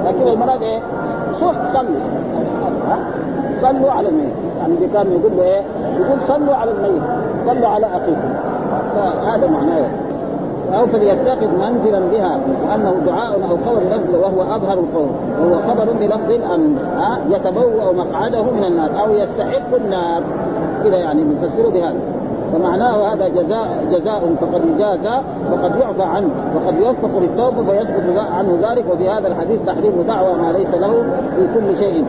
لكن المراد إيه؟ صلوا. صلوا. على الميت. يعني اللي كان يقول له إيه؟ يقول صلوا على الميت. صلوا على أخيكم. هذا معناه. أو فليتخذ منزلا بها وانه دعاء أو خبر لفظ وهو أظهر القول وهو خبر بلفظ ها؟ يتبوأ مقعده من النار أو يستحق النار. كذا يعني بنفسره بهذا. فمعناه هذا جزاء جزاء فقد يجازى وقد يعفى عنه وقد يوفق للتوبة فيسقط عنه ذلك وفي هذا الحديث تحريم دعوى ما ليس له في كل شيء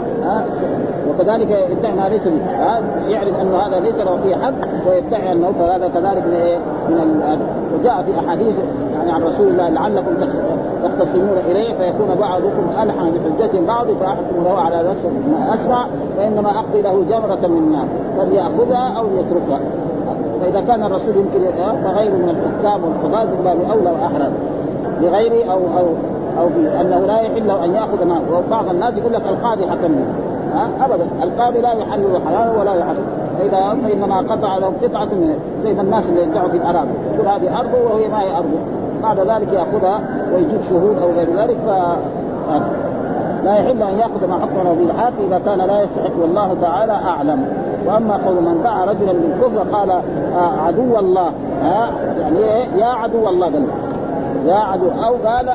وكذلك يدعي ما ليس يعرف انه هذا ليس له فيه حق ويدعي أنه فهذا كذلك من إيه؟ من وجاء في أحاديث يعني عن رسول الله لعلكم تختصمون إليه فيكون بعضكم ألحن بحجة بعض فأحكم له على نفسه ما أسرع فإنما أقضي له جمرة من النار فليأخذها أو ليتركها فإذا كان الرسول يمكن فغيره من الحكام والقضاة باب اولى واحرى لغيره أو أو أو في انه لا يحل أن يأخذ مال وبعض الناس يقول لك القاضي حكمني. ابدا. القاضي لا يحلل حلاله ولا يحرم فإذا فإنما قطع له قطعة من زي ما الناس اللي يدعوا في الأراضي. يقول هذه ارضه وهي ما هي ارضه بعد ذلك يأخذها ويجيب شهود أو غير ذلك ف لا يحل أن يأخذ ما حكمه به الحاق إذا كان لا يستحق. والله تعالى أعلم. وأما قول من دعا رجلا بالكفر قال آه عدو الله. ها؟ يعني إيه؟ يا عدو الله قال. يا عدو. أو قال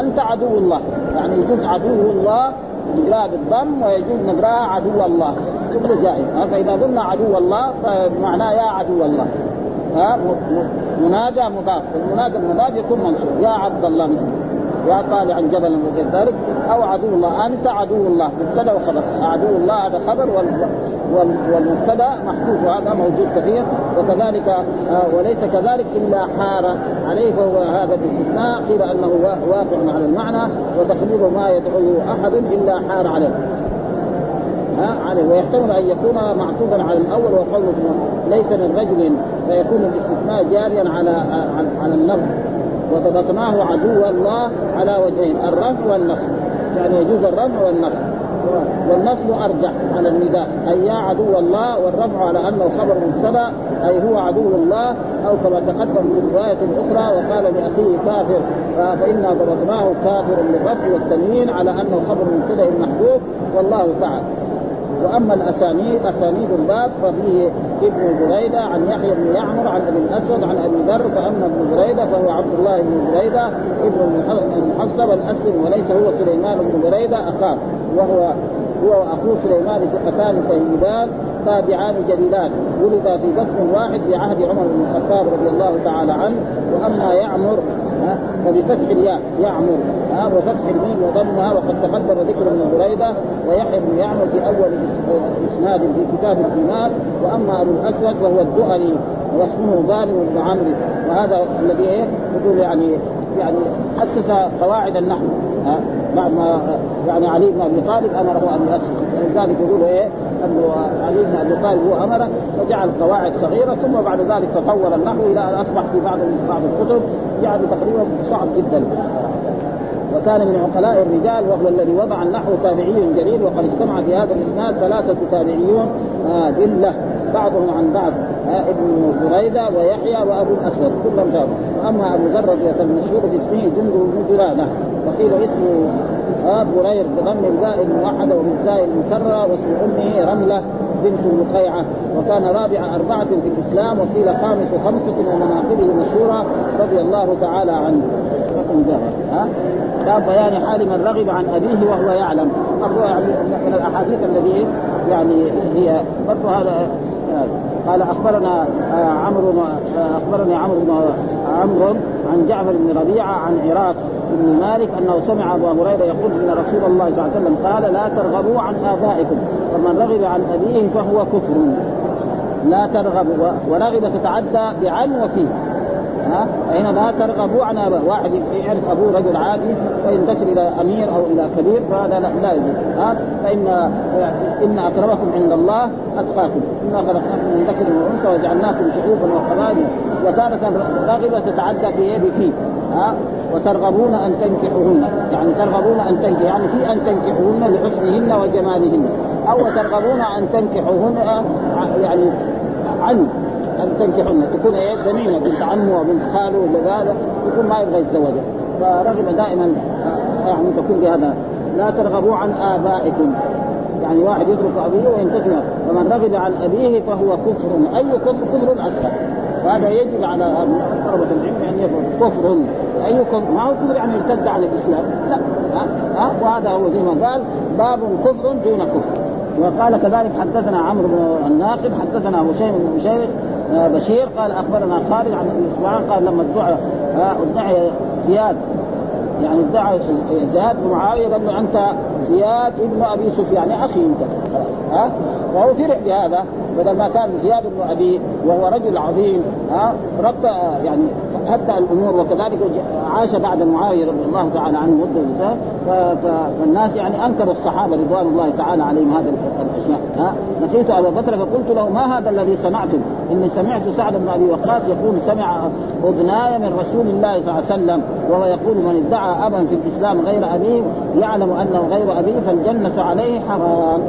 أنت عدو الله. يعني يجوز عدو الله نقراها بالضم ويجوز نقرأها عدو الله. كل جائز. فإذا قلنا عدو الله فمعناه يا عدو الله. ها منادى مضاف. والمنادى المضاف يكون منصوب. يا عبد الله مثل يا طالعا جبلا وغير ذلك أو عدو الله أنت عدو الله مبتدأ وخبر. عدو الله هذا خبر والمبتدأ محذوف وهذا موجود كثير وكذلك آه، وليس كذلك إلا حار عليه فهو هذا الاستثناء. قيل أنه واقع على المعنى وتقليد ما يدعوه أحد إلا حار عليه. ها عليه. ويحتمل أن يكون معطوفا على الأول وقوله ليس من رجل فيكون الاستثناء جاريا على على اللفظ وضبطناه عدو الله على وجهين الرفع والنصب. يعني يجوز الرفع والنصب. والنصب أرجح على النداء. أي يا عدو الله والرفع على أنه خبر مبتدأ أي هو عدو الله أو كما تقدم في الروايه الاخرى وقال لأخيه كافر فإنا ضبطناه كافر بالرفع والتنوين على أنه خبر مبتدأ محذوف والله تعالى. وأما الأسانيد أسانيد الباب ففيه ابن بريده عن يحيى بن يعمر عن ابي الاسود عن أبي ذر فأما ابن بريده فهو عبد الله بن بريده ابن المحصب الأسلم وليس هو سليمان بن بريده أخاه. وهو هو وأخوه سليمان ثقتان سيدان تابعان جليلان. ولد في دفن واحد في عهد عمر بن الخطاب رضي الله تعالى عنه. وأما يعمر فبفتح الياء يعمر ها وفتح الميم وضمها وقد تقدم ذكر ابن بريدة ويحيى بن يعمر في أول إسناد في كتاب الإيمان وأما أبو الأسود وهو الدؤلي واسمه ظالم بن عمرو. وهذا الذي إيه؟ يقول يعني يعني أسس قواعد النحو. بعد ما يعني علي بن أبي طالب أمره أن يؤسس. ولذلك يقول إيه؟ علي بن ابي طالب هو امره وجعل قواعد صغيرة ثم بعد ذلك تطور النحو إلى أن أصبح في بعض بعض الكتب يعني تقريبا صعب جدا. وكان من عقلاء الرجال وهو الذي وضع النحو تابعي جليل وقد اجتمع في هذا الإسناد ثلاثة تابعيون آه دله بعضهم عن بعض ابن بريدة ويحيى وأبو الأسود كلهم جابوا وأما أبو ذر المشهور باسمه جند بن جلاده وقيل اسمه برير بضم الباء الموحدة وبالزاء المكررة واسم أمه رملة بنت لقيعه وكان رابع أربعة في الإسلام وقيل خامس خمسة ومناقبه مشهورة رضي الله تعالى عنه. رقم ها. باب بيان حال من رغب عن أبيه وهو يعلم. يعني من الأحاديث الذي يعني هي برضه هذا قال أخبرنا آه، عمرو آه، أخبرني عمرو بن عمرو عن جعفر بن ربيعة عن عراق بن مالك أنه سمع أبو هريرة يقول إن رسول الله صلى الله عليه وسلم قال لا ترغبوا عن آبائكم ومن رغب عن أبيه فهو كفر. لا ترغب ورغب تتعدى بعن وفيه. ها؟ فهنا لا ترغبوا عن واحد يعرف أبوه رجل عادي وينتسب إلى أمير أو إلى كبير فهذا لا, لا يجوز ها؟ فان إن أكرمكم عند الله أتقاكم. إنا خلقناكم من ذكر وأنثى وجعلناكم شعوبا وقبائل وتارة راغبة تتعدى في يد في ها؟ وترغبون أن تنكحوهن يعني ترغبون أن تنكح يعني في أن تنكحوهن لحسنهن وجمالهن أو ترغبون أن تنكحوهن يعني عن أن تنكحن تكون إيه؟ زميله بنت عمه وبنت خاله ولا يكون ما يبغى يتزوجها. فرغب دائما يعني تكون بهذا لا ترغبوا عن آبائكم. يعني واحد يترك أبيه وينتسب ومن رغب عن أبيه فهو كفر أي كفر كفر اصغر وهذا يجب على طلبة العلم أن يكون كفر أي كفر؟ ما هو كفر يعني ارتد عن الإسلام. لا. ها؟ ها؟ وهذا هو زي ما قال باب كفر دون كفر. وقال كذلك حدثنا عمرو بن الناقد حدثنا هشيم بن بشير بشير قال أخبرنا خالد عن ابن سفيان قال لما ادعى آه، ادعي زياد يعني ادعى زياد معاوية قال له أنت زياد ابن أبي سفيان أخي أنت. ها؟ وهو فرح بهذا بدل ما كان زياد بن أبي وهو رجل عظيم ها؟ رد يعني هدأ الأمور وكذلك عاش بعد معاوية رضي الله تعالى عنه مدة فالناس يعني أنكروا الصحابة رضوان الله تعالى عليهم هذه الأشياء ها؟ لقيت ابا بكر فقلت له ما هذا الذي سمعتم؟ إني سمعت سعد بن أبي وقاص يقول سمع اذناي من رسول الله صلى الله عليه وسلم وهو يقول من ادعى أبا في الإسلام غير أبيه يعلم أنه غير ابيه فالجنة عليه حرام.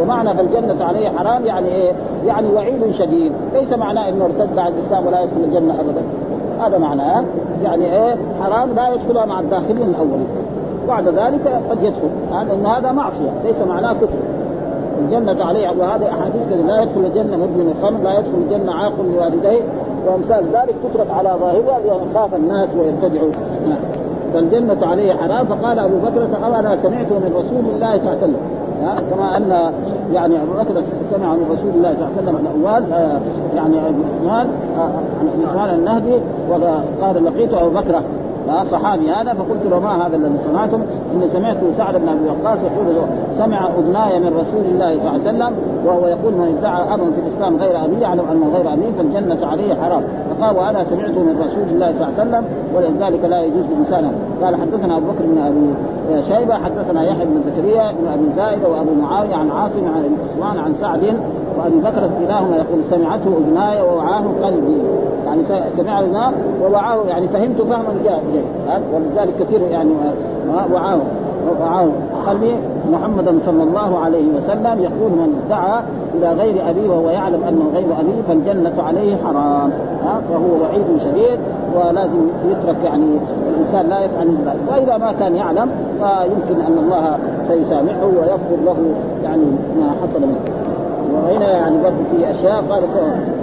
ومعنى فالجنة عليه حرام يعني إيه؟ يعني وعيد شديد، ليس معناه إنه ارتد عن الإسلام ولا يدخل الجنة ابدا. هذا معناه. يعني إيه؟ حرام لا يدخلها مع الداخلين الأولين. بعد ذلك قد يدخل. هذا هذا معصية. ليس معناه كفر. الجنة عليه وهذه أحاديث لا يدخل الجنة مدمن الخمر لا يدخل الجنة عاق لوالديه. وأمثال ذلك تترك على ظاهرها لأن خاف الناس ويبتدعوا نعم. فالجنة عليه حرام. فقال أبو بكر أنا سمعته من رسول الله صلى الله عليه وسلم. كما أن يعني أبو بكر سمع من رسول الله صلى الله عليه وسلم الأول آه، يعني عثمان آه، عن عثمان النهدي وقال لقيت أبو بكر صحابي هذا فقلت له ما هذا الذي صنعتم اني سمعت سعد بن أبي وقاص يقول سمع اذناي من رسول الله صلى الله عليه وسلم وهو يقول من ادعى امرا في الإسلام غير أبي يعلم أنه غير أبي فالجنة عليه حرام. فقال وأنا سمعت من رسول الله صلى الله عليه وسلم ولذلك لا يجوز لانسان قال حدثنا أبو بكر بن أبي شيبة حدثنا يحيى بن زكريا بن أبي زائده وأبو معاوية عن عاصم عن عثمان عن سعد وابي بكر كلاهما يقول سمعته اذناي ووعاه قلبي. يعني سمع اذناه ووعاه يعني فهمت فهما جيد ولذلك كثير يعني وعاه وعاه. قلبي محمدا صلى الله عليه وسلم يقول من دعا إلى غير أبيه وهو يعلم انه غير أبيه فالجنة عليه حرام. ها؟ فهو وعيد شديد ولازم يترك يعني الإنسان لا يفعل ذلك. وإذا ما كان يعلم فيمكن أن الله سيسامحه ويغفر له يعني ما حصل منه. وهنا يعني برضه في أشياء قالت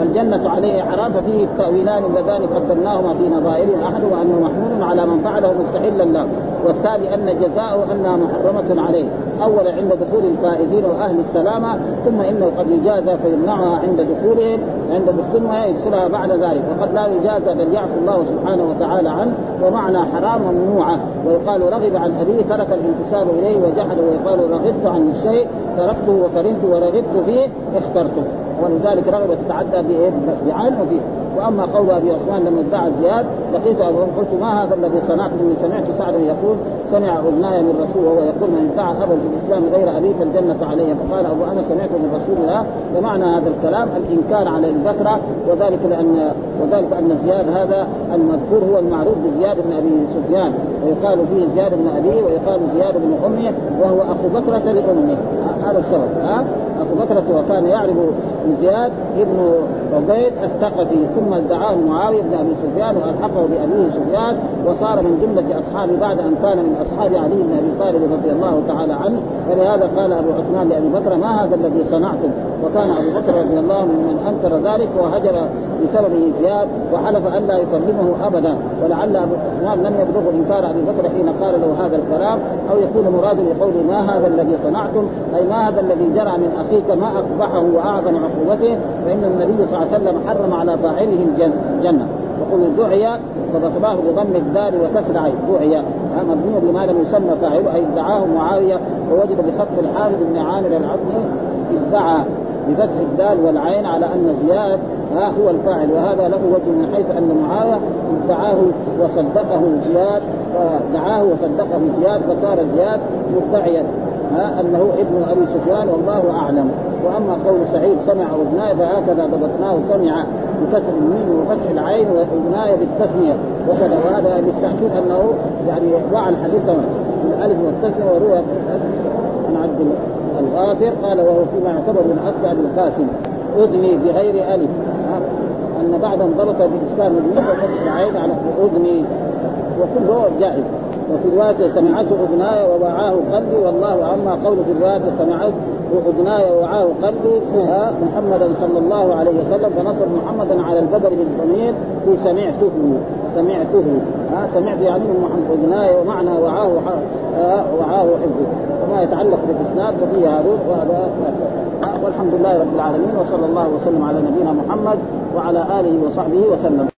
الجنه عليه حرام ففيه التأويلان اللذان قدرناهما في نظائرهم احدهما انه محمول على من فعله مستحلا له. والثاني أن جزاؤه انها محرمة عليه. اولا عند دخول الفائزين وأهل السلامة ثم إنه قد يجازى فيمنعها عند دخولهم عند دخولها يدخلها بعد ذلك. وقد لا يجازى بل يعفو الله سبحانه وتعالى عنه ومعنى حرام ممنوعه ويقال رغب عن أبيه ترك الانتساب إليه وجحد ويقال رغبت عن الشيء تركته وكرهت ورغبت فيه. اخترته. ولذلك رغبة تتعدى بعين وفيه وأما قول أبي عثمان لما ادعى زياد لقيت ابو قلت ما هذا الذي صنعت إني سمعت سعدا يقول سمع اذناي من رسول وهو يقول من ادعى أبا في الإسلام غير أبي فالجنة عليه. فقال ابو أنا سمعت من رسول الله ومعنى هذا الكلام الإنكار على البكرة وذلك لأن وذلك أن زياد هذا المذكور هو المعروف بزياد بن أبي سفيان. ويقال فيه زياد بن أبي ويقال زياد بن امه وهو أخو بكرة لأمه. هذا السبب. ها؟ أبو بكر وكان يعرف زياد ابن عبيد الثقفي ثم ادعاه معاوية بن أبي سفيان وألحقه بأبيه سفيان وصار من جملة أصحابه بعد أن كان من أصحاب علي بن أبي طالب رضي الله تعالى عنه. ولهذا قال أبو عثمان لأبي بكر ما هذا الذي صنعتم؟ وكان أبو بكر رضي الله عنه من أنكر ذلك وهجر بسببه زياد وحلف أن لا يكلمه ابدا. ولعل أبو عثمان لم يبلغه إنكار أبي بكر حين قال له هذا الكلام أو يكون مرادا لقوله ما هذا الذي صنعتم؟ أي ما هذا الذي جرى من اخيك ما اقبحه واعظم عقوبته فإن النبي صلى الله عليه وسلم حرم على فاعله الجنة. يقول دعي فبطباه بضم الدار وكسر عين. دعي. مبني لما لم يسمى فاعله أي ادعاه معاوية ووجد بخط الحافظ بن عامر العظمي ادعى بفتح الدال والعين على أن زياد ها هو الفاعل. وهذا له وجه من حيث أن معاوية دعاه وصدقه زياد فدعاه وصدقه زياد فصار زياد مدعيا. ها أنه ابن أبي سفيان والله أعلم. وأما قول سعيد سمع اذناي فهكذا ضبطناه سمع بكسر الميم وفتح العين واذناي بالتثنية. وكذا وهذا بالتاكيد أنه يعني وعى الحديث بالالف والتثنية وروى عن عبد الغافر قال وهو فيما يعتبر من اصل ابي القاسم أذني بغير ألف. أن بعضهم ضبط باسكان الميم وفتح العين على أذني. وكله جائز وفي رواية سمعته أذناي ووعاه قلبي والله أما قول في الرواية سمعته أذناي ووعاه قلبي محمدا صلى الله عليه وسلم فنصر محمدا على البدر بالضمير في سمعته. سمعته. ها سمعت يعني من محمد أذناي ومعنى وعاه وعاه حفظه وما يتعلق بالإسناد ففيه وهذا. والحمد لله رب العالمين وصلى الله وسلم على نبينا محمد وعلى آله وصحبه وسلم.